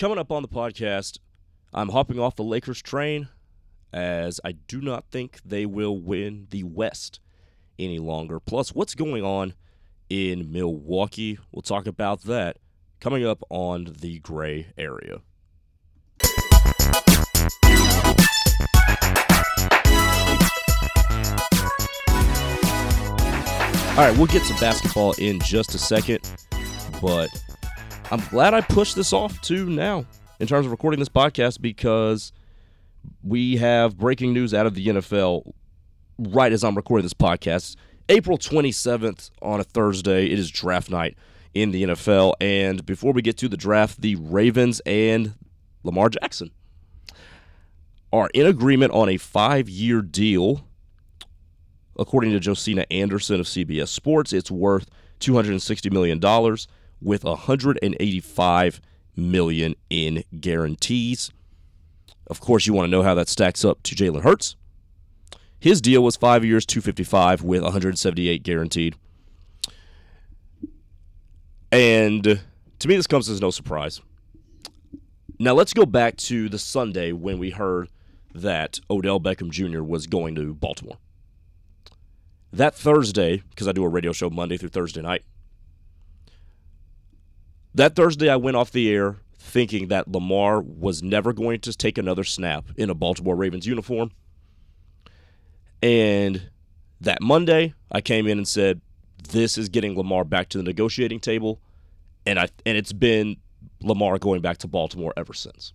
Coming up on the podcast, I'm hopping off the Lakers train as I do not think they will win the West any longer. Plus, what's going on in Milwaukee? We'll talk about that coming up on the gray area. All right, we'll get to basketball in just a second, but I'm glad I pushed this off to now in terms of recording this podcast because we have breaking news out of the NFL right as I'm recording this podcast. April 27th on a Thursday, it is draft night in the NFL. And before we get to the draft, the Ravens and Lamar Jackson are in agreement on a five year deal. According to Josina Anderson of CBS Sports, it's worth $260 million with 185 million in guarantees. Of course, you want to know how that stacks up to Jalen Hurts. His deal was five years, 255 with 178 guaranteed. And to me, this comes as no surprise. Now, let's go back to the Sunday when we heard that Odell Beckham Jr. was going to Baltimore. That Thursday, because I do a radio show Monday through Thursday night, that Thursday, I went off the air thinking that Lamar was never going to take another snap in a Baltimore Ravens uniform. And that Monday, I came in and said, "This is getting Lamar back to the negotiating table," and I and it's been Lamar going back to Baltimore ever since.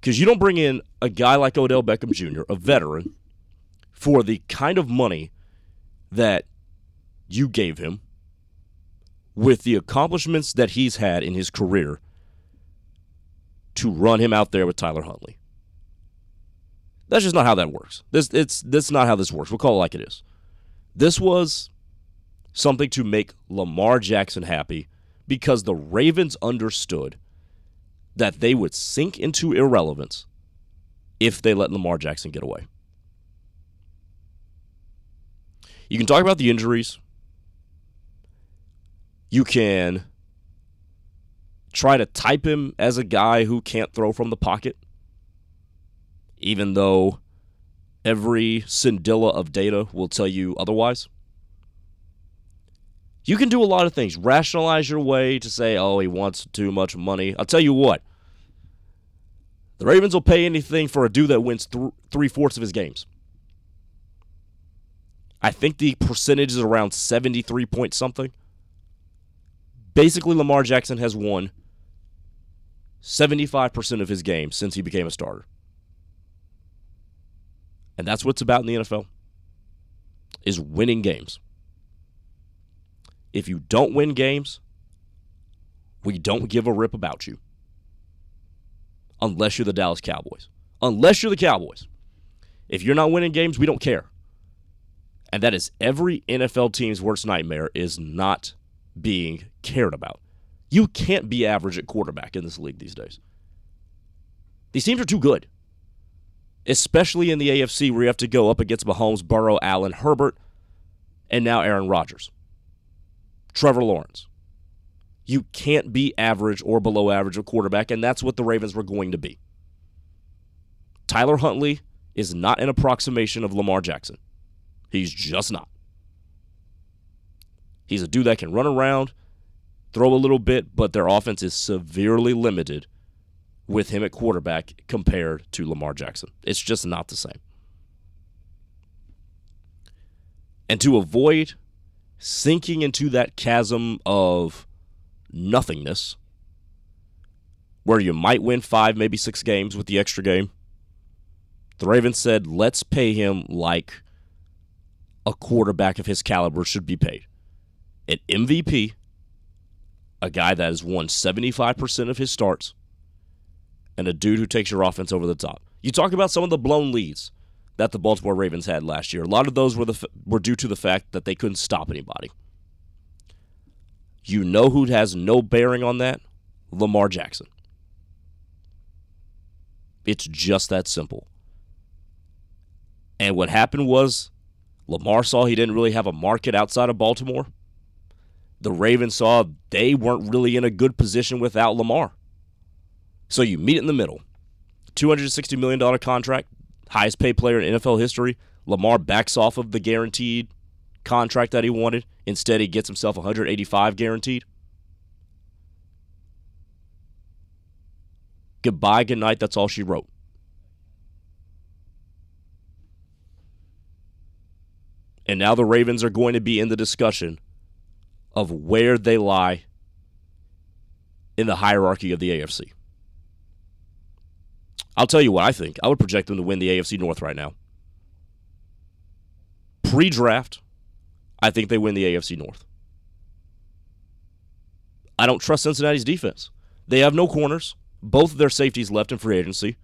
Because you don't bring in a guy like Odell Beckham Jr., a veteran, for the kind of money that you gave him with the accomplishments that he's had in his career to run him out there with Tyler Huntley. That's just not how that works. This it's that's not how this works. We'll call it like it is. This was something to make Lamar Jackson happy because the Ravens understood that they would sink into irrelevance if they let Lamar Jackson get away. You can talk about the injuries. You can try to type him as a guy who can't throw from the pocket, even though every scintilla of data will tell you otherwise. You can do a lot of things. Rationalize your way to say, oh, he wants too much money. I'll tell you what. The Ravens will pay anything for a dude that wins th- three fourths of his games. I think the percentage is around 73 point something basically Lamar Jackson has won 75% of his games since he became a starter. And that's what it's about in the NFL is winning games. If you don't win games, we don't give a rip about you. Unless you're the Dallas Cowboys. Unless you're the Cowboys. If you're not winning games, we don't care. And that is every NFL team's worst nightmare is not being cared about. You can't be average at quarterback in this league these days. These teams are too good, especially in the AFC where you have to go up against Mahomes, Burrow, Allen, Herbert, and now Aaron Rodgers, Trevor Lawrence. You can't be average or below average at quarterback, and that's what the Ravens were going to be. Tyler Huntley is not an approximation of Lamar Jackson. He's just not. He's a dude that can run around, throw a little bit, but their offense is severely limited with him at quarterback compared to Lamar Jackson. It's just not the same. And to avoid sinking into that chasm of nothingness, where you might win five, maybe six games with the extra game, the Ravens said, let's pay him like a quarterback of his caliber should be paid an MVP, a guy that has won 75% of his starts, and a dude who takes your offense over the top. You talk about some of the blown leads that the Baltimore Ravens had last year. A lot of those were the were due to the fact that they couldn't stop anybody. You know who has no bearing on that? Lamar Jackson. It's just that simple. And what happened was Lamar saw he didn't really have a market outside of Baltimore the Ravens saw they weren't really in a good position without Lamar. So you meet in the middle. $260 million contract, highest paid player in NFL history. Lamar backs off of the guaranteed contract that he wanted. Instead, he gets himself 185 guaranteed. Goodbye, good night. That's all she wrote. And now the Ravens are going to be in the discussion of where they lie in the hierarchy of the AFC. I'll tell you what I think. I would project them to win the AFC North right now. Pre draft, I think they win the AFC North. I don't trust Cincinnati's defense. They have no corners. Both of their safeties left in free agency.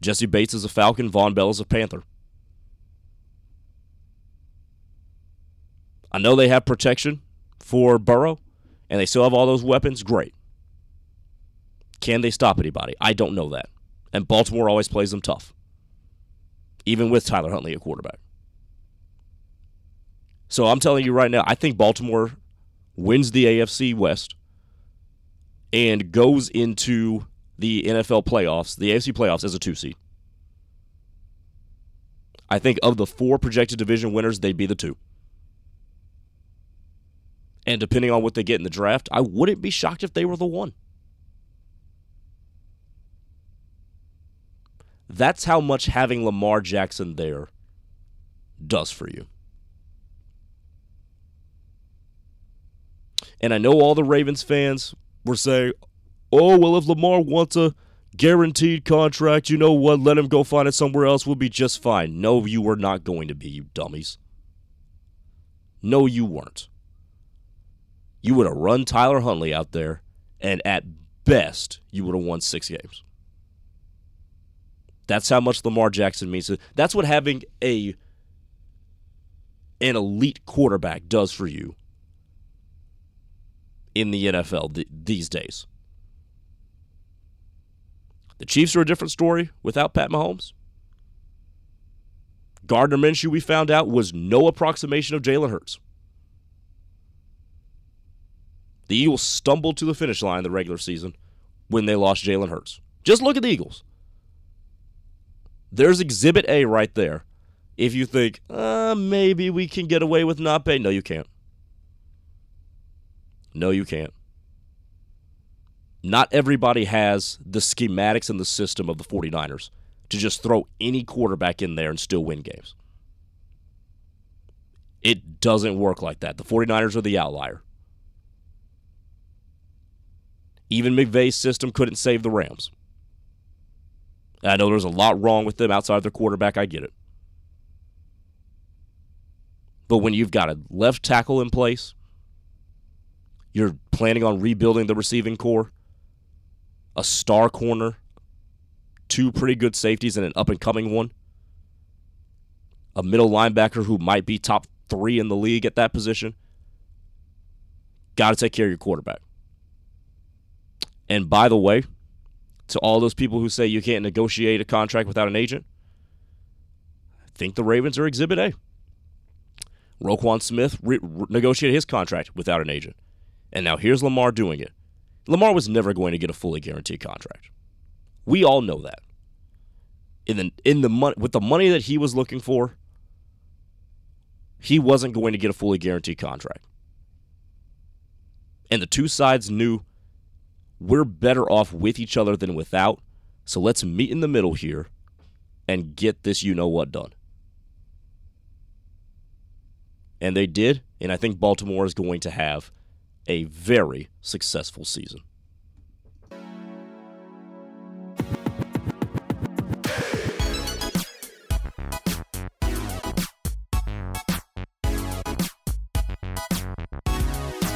Jessie Bates is a Falcon, Vonn Bell is a Panther. I know they have protection for Burrow, and they still have all those weapons. Great. Can they stop anybody? I don't know that. And Baltimore always plays them tough, even with Tyler Huntley at quarterback. So I'm telling you right now, I think Baltimore wins the AFC West and goes into the NFL playoffs, the AFC playoffs, as a two seed. I think of the four projected division winners, they'd be the two. And depending on what they get in the draft, I wouldn't be shocked if they were the one. That's how much having Lamar Jackson there does for you. And I know all the Ravens fans were saying, oh, well, if Lamar wants a guaranteed contract, you know what? Let him go find it somewhere else. We'll be just fine. No, you were not going to be, you dummies. No, you weren't you would have run Tyler Huntley out there, and at best, you would have won six games. That's how much Lamar Jackson means. That's what having a an elite quarterback does for you in the NFL th- these days. The Chiefs are a different story without Pat Mahomes. Gardner Minshew, we found out, was no approximation of Jalen Hurts. The Eagles stumbled to the finish line the regular season when they lost Jalen Hurts. Just look at the Eagles. There's Exhibit A right there. If you think, uh, maybe we can get away with not paying, no, you can't. No, you can't. Not everybody has the schematics and the system of the 49ers to just throw any quarterback in there and still win games. It doesn't work like that. The 49ers are the outlier. Even McVay's system couldn't save the Rams. I know there's a lot wrong with them outside of their quarterback. I get it. But when you've got a left tackle in place, you're planning on rebuilding the receiving core, a star corner, two pretty good safeties, and an up and coming one, a middle linebacker who might be top three in the league at that position. Got to take care of your quarterback. And by the way, to all those people who say you can't negotiate a contract without an agent, I think the Ravens are exhibit A. Roquan Smith re- re- negotiated his contract without an agent. And now here's Lamar doing it. Lamar was never going to get a fully guaranteed contract. We all know that. In the in the money with the money that he was looking for, he wasn't going to get a fully guaranteed contract. And the two sides knew we're better off with each other than without. So let's meet in the middle here and get this you know what done. And they did, and I think Baltimore is going to have a very successful season.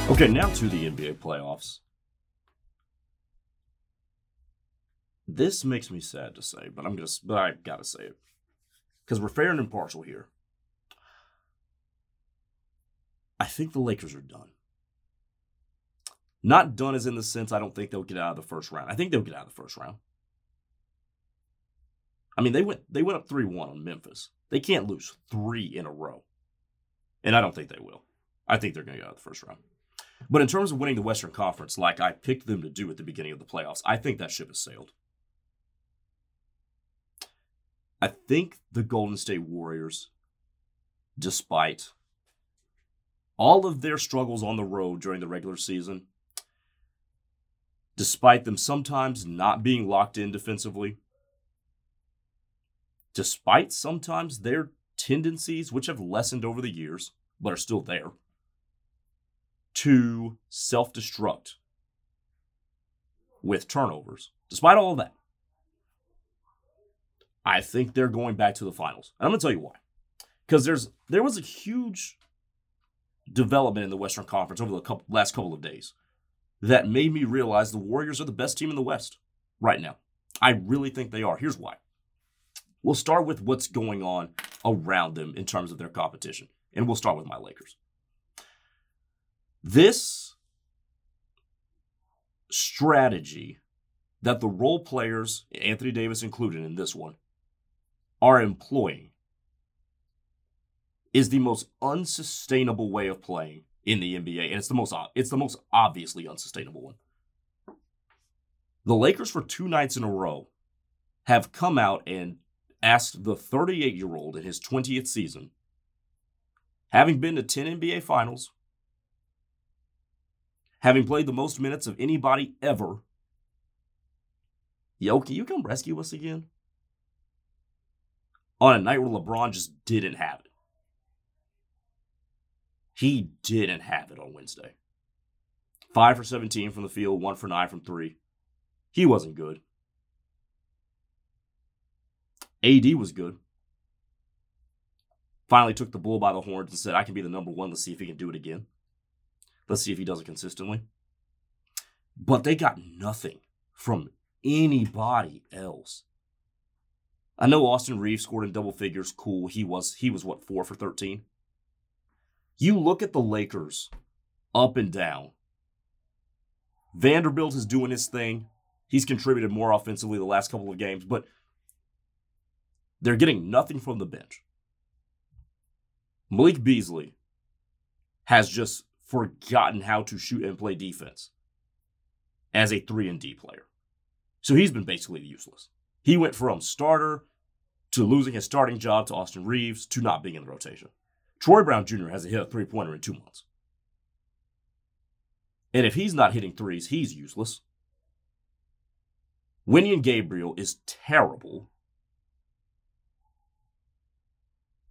Okay, now to the NBA playoffs. This makes me sad to say, but I'm gonna, but I gotta say it because we're fair and impartial here. I think the Lakers are done. Not done as in the sense I don't think they'll get out of the first round. I think they'll get out of the first round. I mean, they went they went up three one on Memphis. They can't lose three in a row, and I don't think they will. I think they're going to get out of the first round. But in terms of winning the Western Conference, like I picked them to do at the beginning of the playoffs, I think that ship has sailed. I think the Golden State Warriors, despite all of their struggles on the road during the regular season, despite them sometimes not being locked in defensively, despite sometimes their tendencies, which have lessened over the years, but are still there, to self destruct with turnovers, despite all of that, I think they're going back to the finals. And I'm going to tell you why. Because there's there was a huge development in the Western Conference over the couple, last couple of days that made me realize the Warriors are the best team in the West right now. I really think they are. Here's why. We'll start with what's going on around them in terms of their competition. And we'll start with my Lakers. This strategy that the role players, Anthony Davis included in this one, are employing is the most unsustainable way of playing in the NBA, and it's the most it's the most obviously unsustainable one. The Lakers for two nights in a row have come out and asked the 38 year old in his 20th season, having been to 10 NBA finals, having played the most minutes of anybody ever, yo, can you come rescue us again? On a night where LeBron just didn't have it. He didn't have it on Wednesday. Five for 17 from the field, one for nine from three. He wasn't good. AD was good. Finally took the bull by the horns and said, I can be the number one. Let's see if he can do it again. Let's see if he does it consistently. But they got nothing from anybody else. I know Austin Reaves scored in double figures. Cool. He was he was what four for thirteen. You look at the Lakers up and down. Vanderbilt is doing his thing. He's contributed more offensively the last couple of games, but they're getting nothing from the bench. Malik Beasley has just forgotten how to shoot and play defense as a 3 and D player. So he's been basically useless. He went from starter to losing his starting job to Austin Reaves to not being in the rotation. Troy Brown Jr. hasn't hit a three pointer in two months. And if he's not hitting threes, he's useless. Wenyen Gabriel is terrible.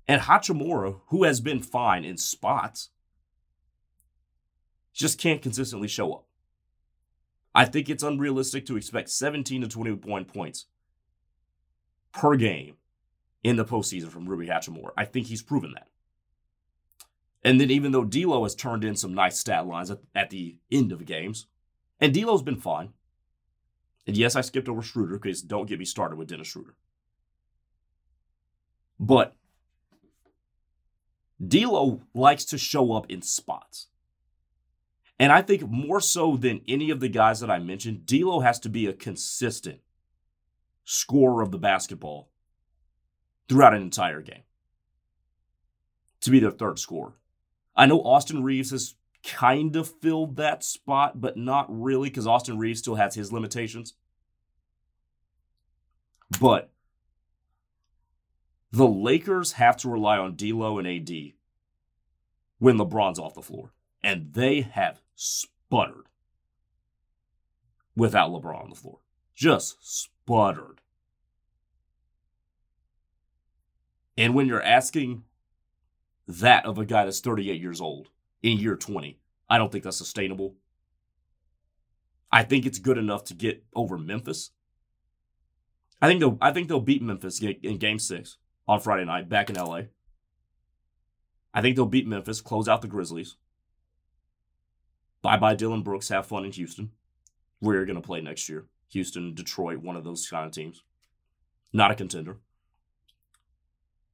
And Hachimura, who has been fine in spots, just can't consistently show up. I think it's unrealistic to expect 17 to 21 points per game in the postseason from Rui Hachimura. I think he's proven that. And then even though D'Lo has turned in some nice stat lines at, at the end of games, and D'Lo's been fine. And yes, I skipped over Schroeder because don't get me started with Dennis Schroeder. But D'Lo likes to show up in spots. And I think more so than any of the guys that I mentioned, D'Lo has to be a consistent scorer of the basketball throughout an entire game to be their third scorer. I know Austin Reaves has kind of filled that spot, but not really because Austin Reaves still has his limitations. But the Lakers have to rely on D'Lo and AD when LeBron's off the floor, and they have sputtered without LeBron on the floor. Just sputtered. And when you're asking that of a guy that's 38 years old in year 20, I don't think that's sustainable. I think it's good enough to get over Memphis. I think they'll I think they'll beat Memphis in game 6 on Friday night back in LA. I think they'll beat Memphis, close out the Grizzlies. Bye bye, Dillon Brooks. Have fun in Houston. Where you're going to play next year. Houston, Detroit, one of those kind of teams. Not a contender.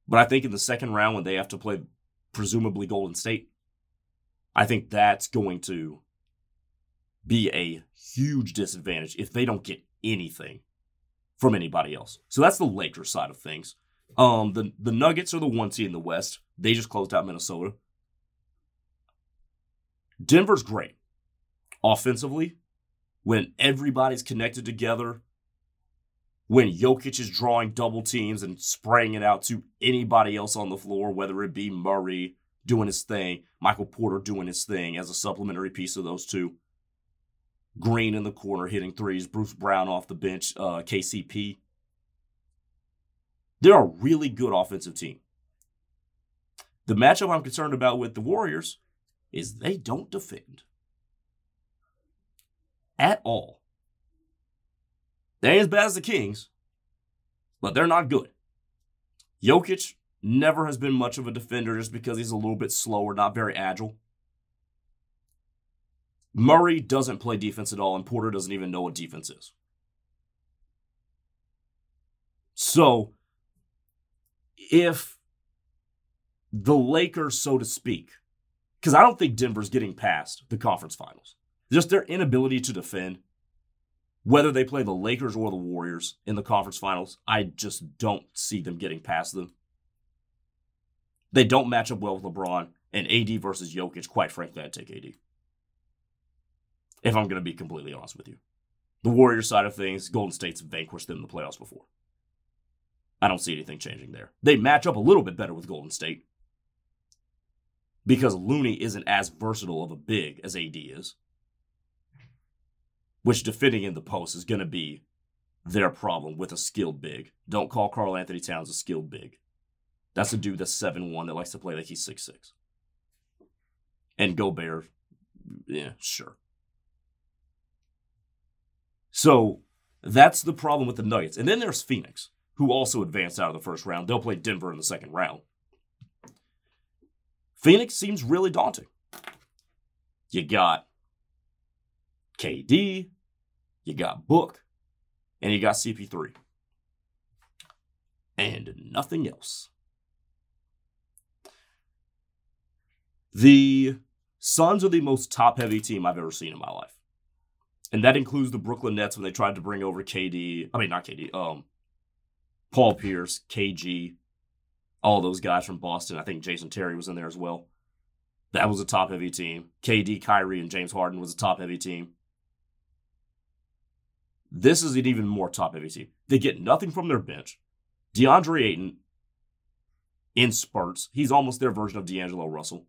But I think in the second round, when they have to play presumably Golden State, I think that's going to be a huge disadvantage if they don't get anything from anybody else. So that's the Lakers side of things. Um, the the Nuggets are the one seed in the West. They just closed out Minnesota. Denver's great. offensively, when everybody's connected together, when Jokic is drawing double teams and spraying it out to anybody else on the floor, whether it be Murray doing his thing, Michael Porter doing his thing as a supplementary piece of those two. Green in the corner hitting threes, Bruce Brown off the bench, uh, KCP. They're a really good offensive team. The matchup I'm concerned about with the Warriors is they don't defend at all. They ain't as bad as the Kings, but they're not good. Jokic never has been much of a defender just because he's a little bit slower, not very agile. Murray doesn't play defense at all, and Porter doesn't even know what defense is. So, if the Lakers, so to speak, because I don't think Denver's getting past the conference finals, just their inability to defend, whether they play the Lakers or the Warriors in the conference finals, I just don't see them getting past them. They don't match up well with LeBron, and AD versus Jokic, quite frankly, I'd take AD if I'm going to be completely honest with you. The Warriors side of things, Golden State's vanquished them in the playoffs before. I don't see anything changing there. They match up a little bit better with Golden State because Looney isn't as versatile of a big as AD is, which defending in the post is going to be their problem with a skilled big. Don't call Karl-Anthony Towns a skilled big. That's a dude that's 7 1 that likes to play like he's six six. And Gobert, yeah, sure. So that's the problem with the Nuggets. And then there's Phoenix, who also advanced out of the first round. They'll play Denver in the second round. Phoenix seems really daunting. You got KD, you got Book, and you got CP3. And nothing else. The Suns are the most top heavy team I've ever seen in my life and that includes the Brooklyn Nets when they tried to bring over KD. I mean, not KD. Um, Paul Pierce, KG, all those guys from Boston. I think Jason Terry was in there as well. That was a top heavy team. KD, Kyrie, and James Harden was a top heavy team. This is an even more top heavy team. They get nothing from their bench. DeAndre Ayton, in spurts, he's almost their version of D'Angelo Russell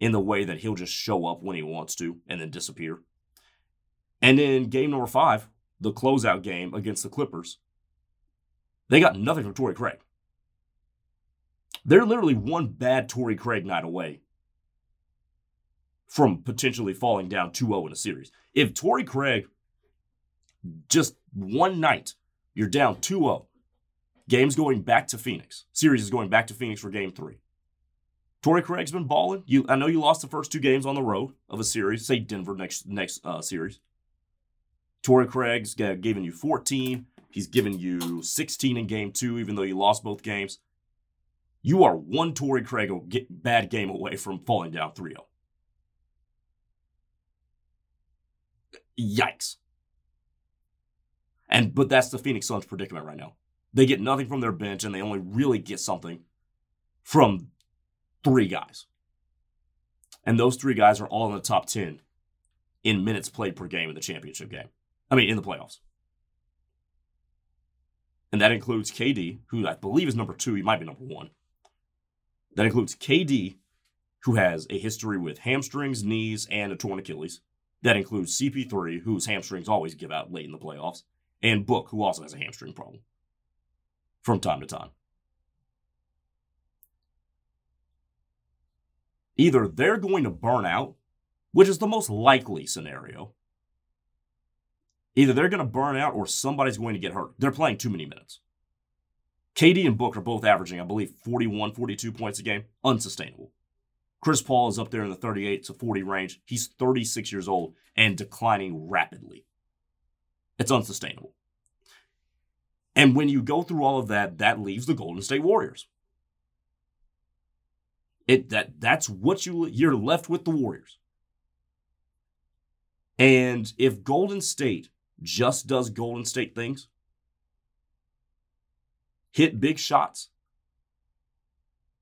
in the way that he'll just show up when he wants to and then disappear. And in game number five, the closeout game against the Clippers, they got nothing from Torrey Craig. They're literally one bad Torrey Craig night away from potentially falling down 2 0 in a series. If Torrey Craig, just one night, you're down 2 0, game's going back to Phoenix, series is going back to Phoenix for game three. Torrey Craig's been balling. You, I know you lost the first two games on the road of a series. Say Denver next next uh, series. Torrey Craig's given you 14. He's given you 16 in game two, even though you lost both games. You are one Torrey Craig bad game away from falling down 3 0. Yikes. And but that's the Phoenix Suns predicament right now. They get nothing from their bench and they only really get something from three guys. And those three guys are all in the top 10 in minutes played per game in the championship game. I mean, in the playoffs. And that includes KD, who I believe is number two. He might be number one. That includes KD, who has a history with hamstrings, knees, and a torn Achilles. That includes CP3, whose hamstrings always give out late in the playoffs, and Book, who also has a hamstring problem from time to time. Either they're going to burn out, which is the most likely scenario, Either they're going to burn out or somebody's going to get hurt. They're playing too many minutes. KD and Book are both averaging, I believe, 41, 42 points a game. Unsustainable. Chris Paul is up there in the 38 to 40 range. He's 36 years old and declining rapidly. It's unsustainable. And when you go through all of that, that leaves the Golden State Warriors. It that that's what you you're left with the Warriors. And if Golden State just does Golden State things, hit big shots,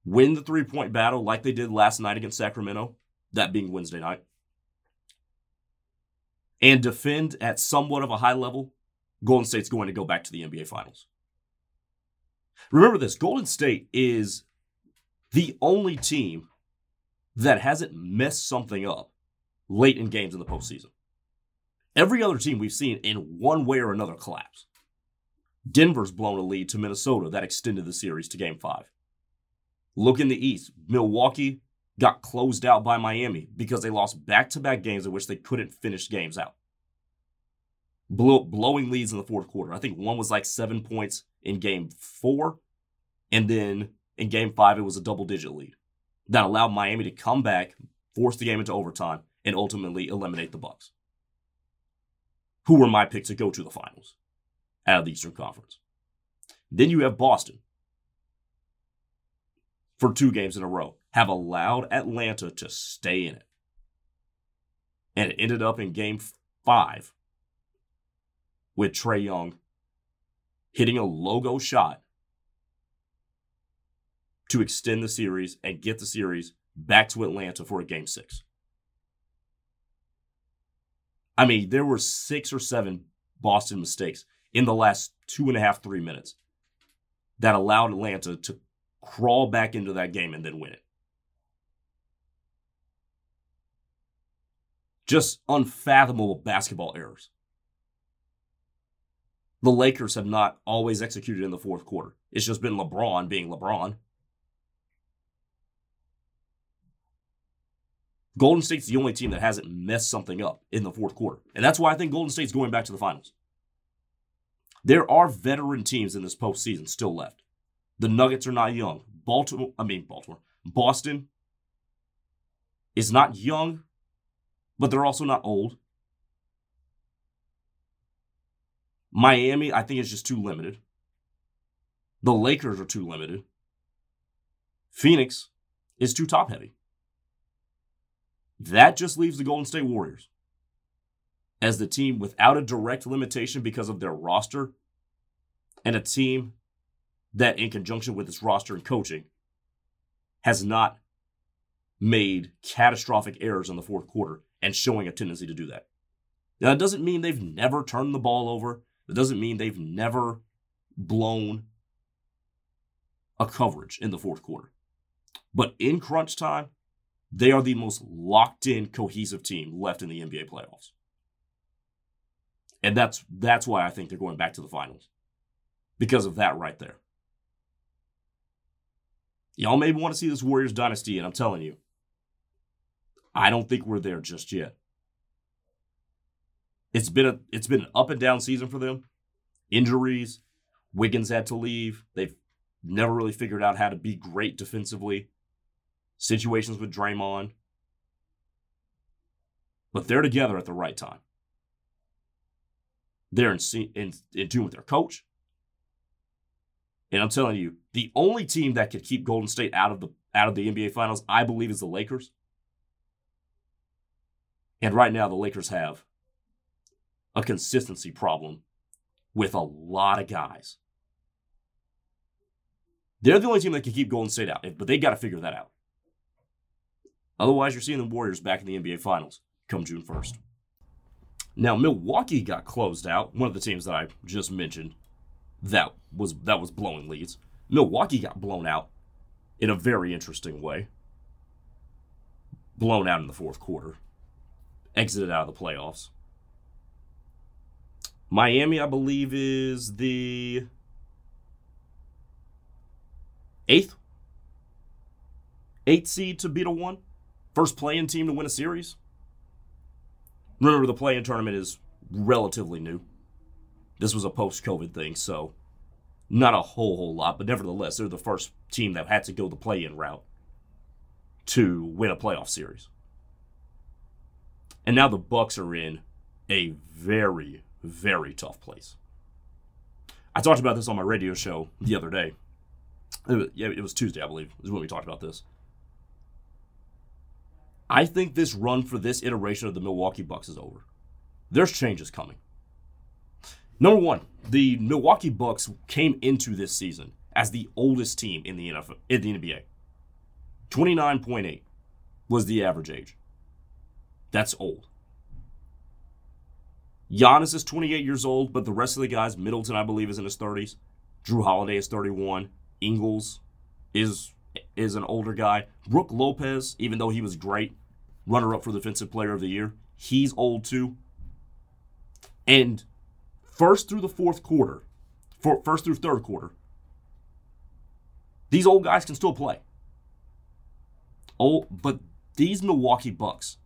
win the three point battle like they did last night against Sacramento, that being Wednesday night. And defend at somewhat of a high level, Golden State's going to go back to the NBA Finals. Remember this Golden State is the only team that hasn't messed something up late in games in the postseason. Every other team we've seen in one way or another collapse. Denver's blown a lead to Minnesota that extended the series to game five. Look in the East. Milwaukee got closed out by Miami because they lost back to back games in which they couldn't finish games out. Blow, blowing leads in the fourth quarter. I think one was like seven points in game four. And then in game five, it was a double digit lead that allowed Miami to come back, force the game into overtime, and ultimately eliminate the Bucks. Who were my pick to go to the finals out of the Eastern Conference? Then you have Boston for two games in a row, have allowed Atlanta to stay in it. And it ended up in game five with Trae Young hitting a logo shot to extend the series and get the series back to Atlanta for a game six. I mean, there were six or seven Boston mistakes in the last two and a half, three minutes that allowed Atlanta to crawl back into that game and then win it. Just unfathomable basketball errors. The Lakers have not always executed in the fourth quarter. It's just been LeBron being LeBron. Golden State's the only team that hasn't messed something up in the fourth quarter. And that's why I think Golden State's going back to the finals. There are veteran teams in this postseason still left. The Nuggets are not young. Baltimore, I mean, Baltimore, Boston is not young, but they're also not old. Miami, I think, is just too limited. The Lakers are too limited. Phoenix is too top heavy. That just leaves the Golden State Warriors as the team without a direct limitation because of their roster and a team that, in conjunction with its roster and coaching, has not made catastrophic errors in the fourth quarter and showing a tendency to do that. Now, that doesn't mean they've never turned the ball over. It doesn't mean they've never blown a coverage in the fourth quarter. But in crunch time, they are the most locked in, cohesive team left in the NBA playoffs. And that's that's why I think they're going back to the finals. Because of that right there. Y'all may want to see this Warriors dynasty, and I'm telling you, I don't think we're there just yet. It's been a it's been an up and down season for them. Injuries, Wiggins had to leave. They've never really figured out how to be great defensively situations with Draymond. But they're together at the right time. They're in, in, in tune with their coach. And I'm telling you, the only team that could keep Golden State out of the out of the NBA Finals, I believe, is the Lakers. And right now, the Lakers have a consistency problem with a lot of guys. They're the only team that can keep Golden State out, but they got to figure that out. Otherwise, you're seeing the Warriors back in the NBA Finals come June 1st. Now, Milwaukee got closed out. One of the teams that I just mentioned that was that was blowing leads. Milwaukee got blown out in a very interesting way. Blown out in the fourth quarter. Exited out of the playoffs. Miami, I believe, is the eighth eighth seed to beat a one. First play-in team to win a series. Remember, the play-in tournament is relatively new. This was a post-COVID thing, so not a whole whole lot, but nevertheless, they're the first team that had to go the play-in route to win a playoff series. And now the Bucks are in a very, very tough place. I talked about this on my radio show the other day. It was, yeah, it was Tuesday, I believe, is when we talked about this. I think this run for this iteration of the Milwaukee Bucks is over. There's changes coming. Number one, the Milwaukee Bucks came into this season as the oldest team in the NFL, in the NBA. 29.8 was the average age. That's old. Giannis is 28 years old, but the rest of the guys, Middleton, I believe, is in his 30s. Jrue Holiday is 31. Ingles is is an older guy. Brook Lopez, even though he was great, runner up for Defensive Player of the Year, he's old too. And first through the fourth quarter, for first through third quarter, these old guys can still play. Oh, but these Milwaukee Bucks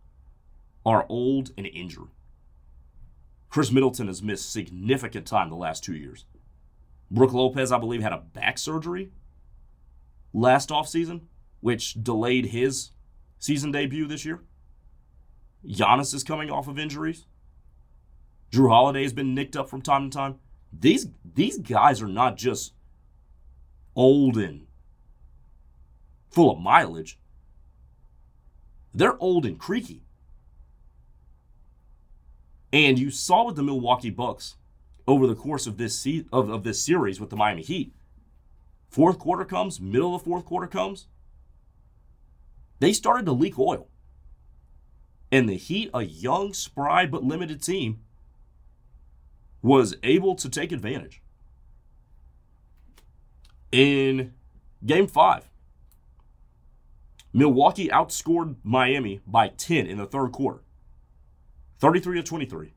are old and injured. Khris Middleton has missed significant time the last two years. Brook Lopez, I believe, had a back surgery last offseason, which delayed his season debut this year. Giannis is coming off of injuries. Jrue Holiday has been nicked up from time to time. These these guys are not just old and full of mileage. They're old and creaky. And you saw with the Milwaukee Bucks over the course of this se- of, of this series with the Miami Heat. Fourth quarter comes, middle of the fourth quarter comes. They started to leak oil. And the Heat, a young, spry, but limited team, was able to take advantage. In game five, Milwaukee outscored Miami by 10 in the third quarter 33 to 23.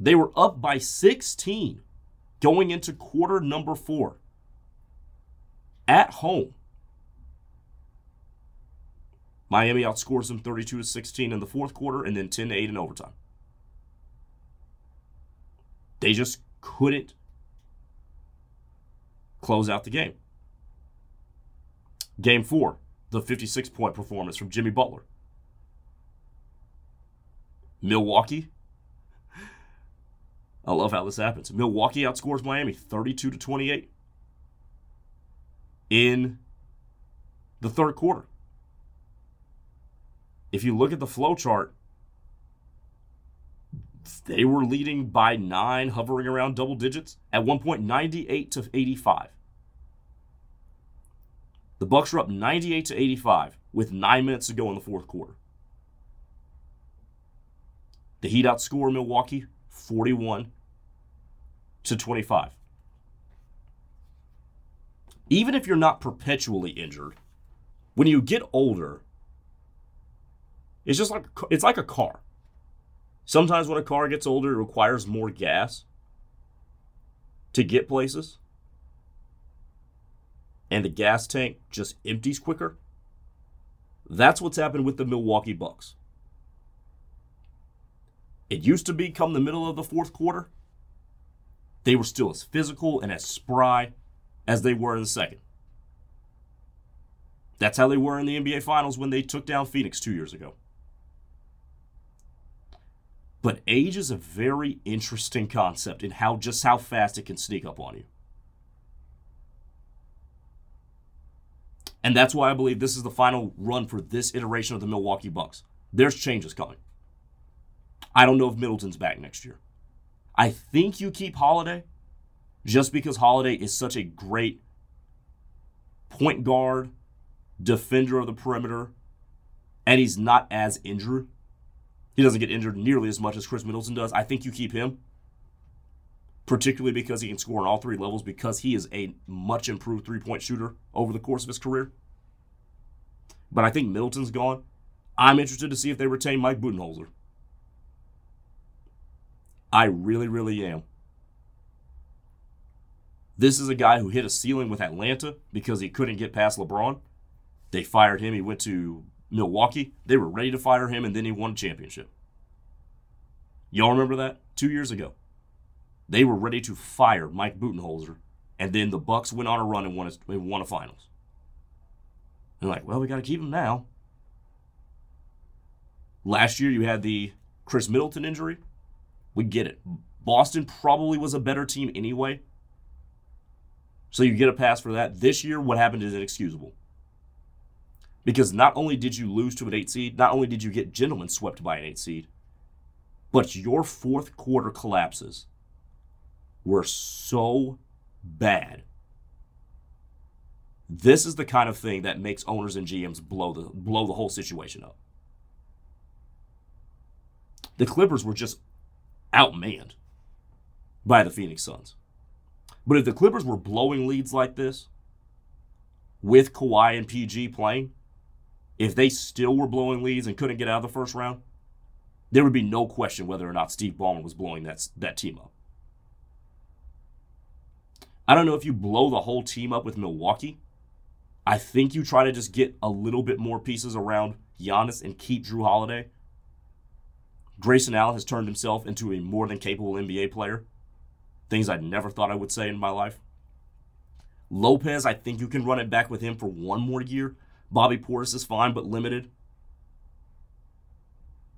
They were up by 16 going into quarter number four at home. Miami outscores them 32 to 16 in the fourth quarter and then 10 to 8 in overtime. They just couldn't close out the game. Game four, the 56 point performance from Jimmy Butler. Milwaukee. I love how this happens. Milwaukee outscores Miami 32 to 28 in the third quarter. If you look at the flow chart, they were leading by nine, hovering around double digits. At one point, 98 to 85. The Bucks were up 98 to 85 with nine minutes to go in the fourth quarter. The Heat outscore Milwaukee 41 to 25. Even if you're not perpetually injured, when you get older, it's just like it's like a car. Sometimes when a car gets older, it requires more gas to get places. And the gas tank just empties quicker. That's what's happened with the Milwaukee Bucks. It used to be come the middle of the fourth quarter, they were still as physical and as spry as they were in the second. That's how they were in the NBA Finals when they took down Phoenix two years ago. But age is a very interesting concept in how just how fast it can sneak up on you. And that's why I believe this is the final run for this iteration of the Milwaukee Bucks. There's changes coming. I don't know if Middleton's back next year. I think you keep Holiday just because Holiday is such a great point guard, defender of the perimeter, and he's not as injured. He doesn't get injured nearly as much as Khris Middleton does. I think you keep him, particularly because he can score on all three levels, because he is a much improved three point shooter over the course of his career. But I think Middleton's gone. I'm interested to see if they retain Mike Budenholzer. I really, really am. This is a guy who hit a ceiling with Atlanta because he couldn't get past LeBron. They fired him. He went to Milwaukee. They were ready to fire him, and then he won a championship. Y'all remember that? Two years ago. They were ready to fire Mike Budenholzer, and then the Bucks went on a run and won a, won a finals. They're like, well, we got to keep him now. Last year, you had the Khris Middleton injury. We get it. Boston probably was a better team anyway. So you get a pass for that. This year, what happened is inexcusable. Because not only did you lose to an eight seed, not only did you get gentlemen swept by an eight seed, but your fourth quarter collapses were so bad. This is the kind of thing that makes owners and GMs blow the blow the whole situation up. The Clippers were just outmanned by the Phoenix Suns. But if the Clippers were blowing leads like this, with Kawhi and PG playing, if they still were blowing leads and couldn't get out of the first round, there would be no question whether or not Steve Ballmer was blowing that, that team up. I don't know if you blow the whole team up with Milwaukee. I think you try to just get a little bit more pieces around Giannis and keep Jrue Holiday. Grayson Allen has turned himself into a more than capable NBA player. Things I never thought I would say in my life. Lopez, I think you can run it back with him for one more year. Bobby Portis is fine, but limited.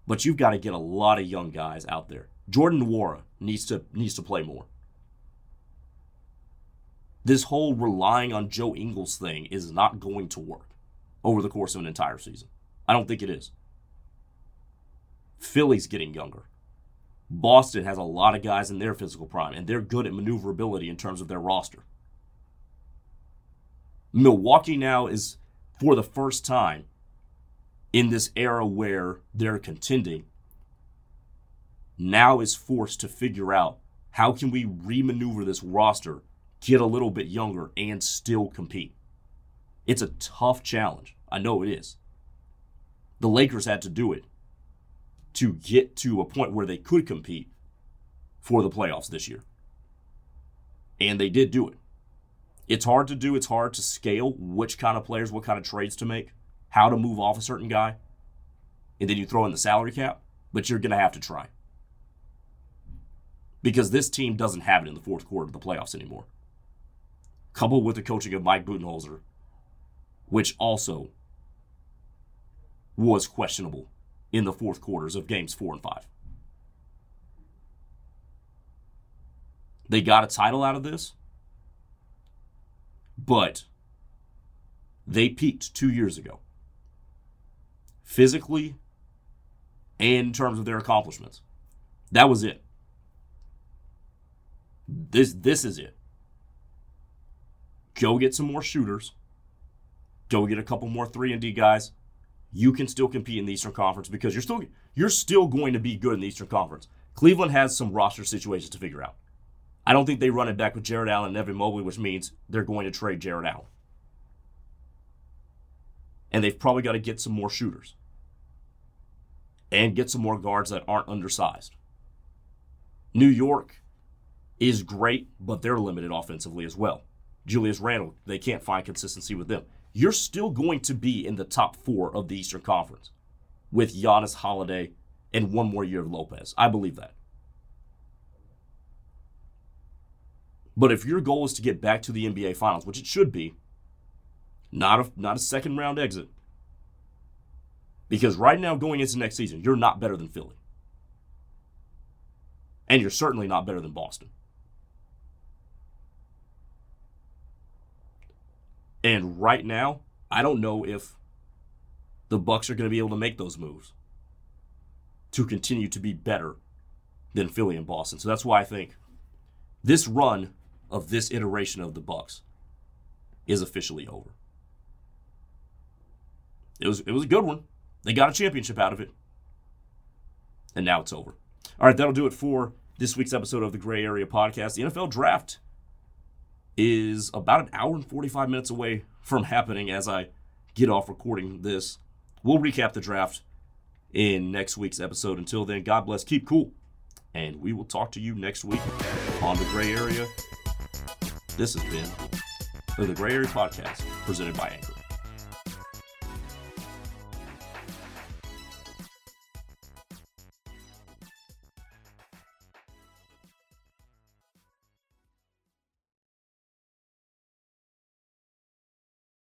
But you've got to get a lot of young guys out there. Jordan Nwora needs to needs to play more. This whole relying on Joe Ingles thing is not going to work over the course of an entire season. I don't think it is. Philly's getting younger. Boston has a lot of guys in their physical prime, and they're good at maneuverability in terms of their roster. Milwaukee now is, for the first time in this era where they're contending, now is forced to figure out how can we remaneuver this roster, get a little bit younger, and still compete. It's a tough challenge. I know it is. The Lakers had to do it to get to a point where they could compete for the playoffs this year. And they did do it. It's hard to do, it's hard to scale which kind of players, what kind of trades to make, how to move off a certain guy. And then you throw in the salary cap, but you're going to have to try. Because this team doesn't have it in the fourth quarter of the playoffs anymore. Coupled with the coaching of Mike Budenholzer, which also was questionable in the fourth quarters of games four and five. They got a title out of this, but they peaked two years ago, physically and in terms of their accomplishments. That was it. This this is it. Go get some more shooters. Go get a couple more three and D guys you can still compete in the Eastern Conference because you're still you're still going to be good in the Eastern Conference. Cleveland has some roster situations to figure out. I don't think they run it back with Jarrett Allen and Evan Mobley, which means they're going to trade Jarrett Allen. And they've probably got to get some more shooters. And get some more guards that aren't undersized. New York is great, but they're limited offensively as well. Julius Randle, they can't find consistency with them you're still going to be in the top four of the Eastern Conference with Giannis Holiday and one more year of Lopez. I believe that. But if your goal is to get back to the NBA Finals, which it should be, not a, not a second round exit, because right now going into next season, you're not better than Philly. And you're certainly not better than Boston. And right now, I don't know if the Bucks are going to be able to make those moves to continue to be better than Philly and Boston. So that's why I think this run of this iteration of the Bucks is officially over. It was it was a good one. They got a championship out of it. And now it's over. All right, that'll do it for this week's episode of the Gray Area Podcast. The NFL Draft is about an hour and 45 minutes away from happening as I get off recording this. We'll recap the draft in next week's episode. Until then, God bless, keep cool, and we will talk to you next week on the Gray Area. This has been the Gray Area Podcast presented by Anchor.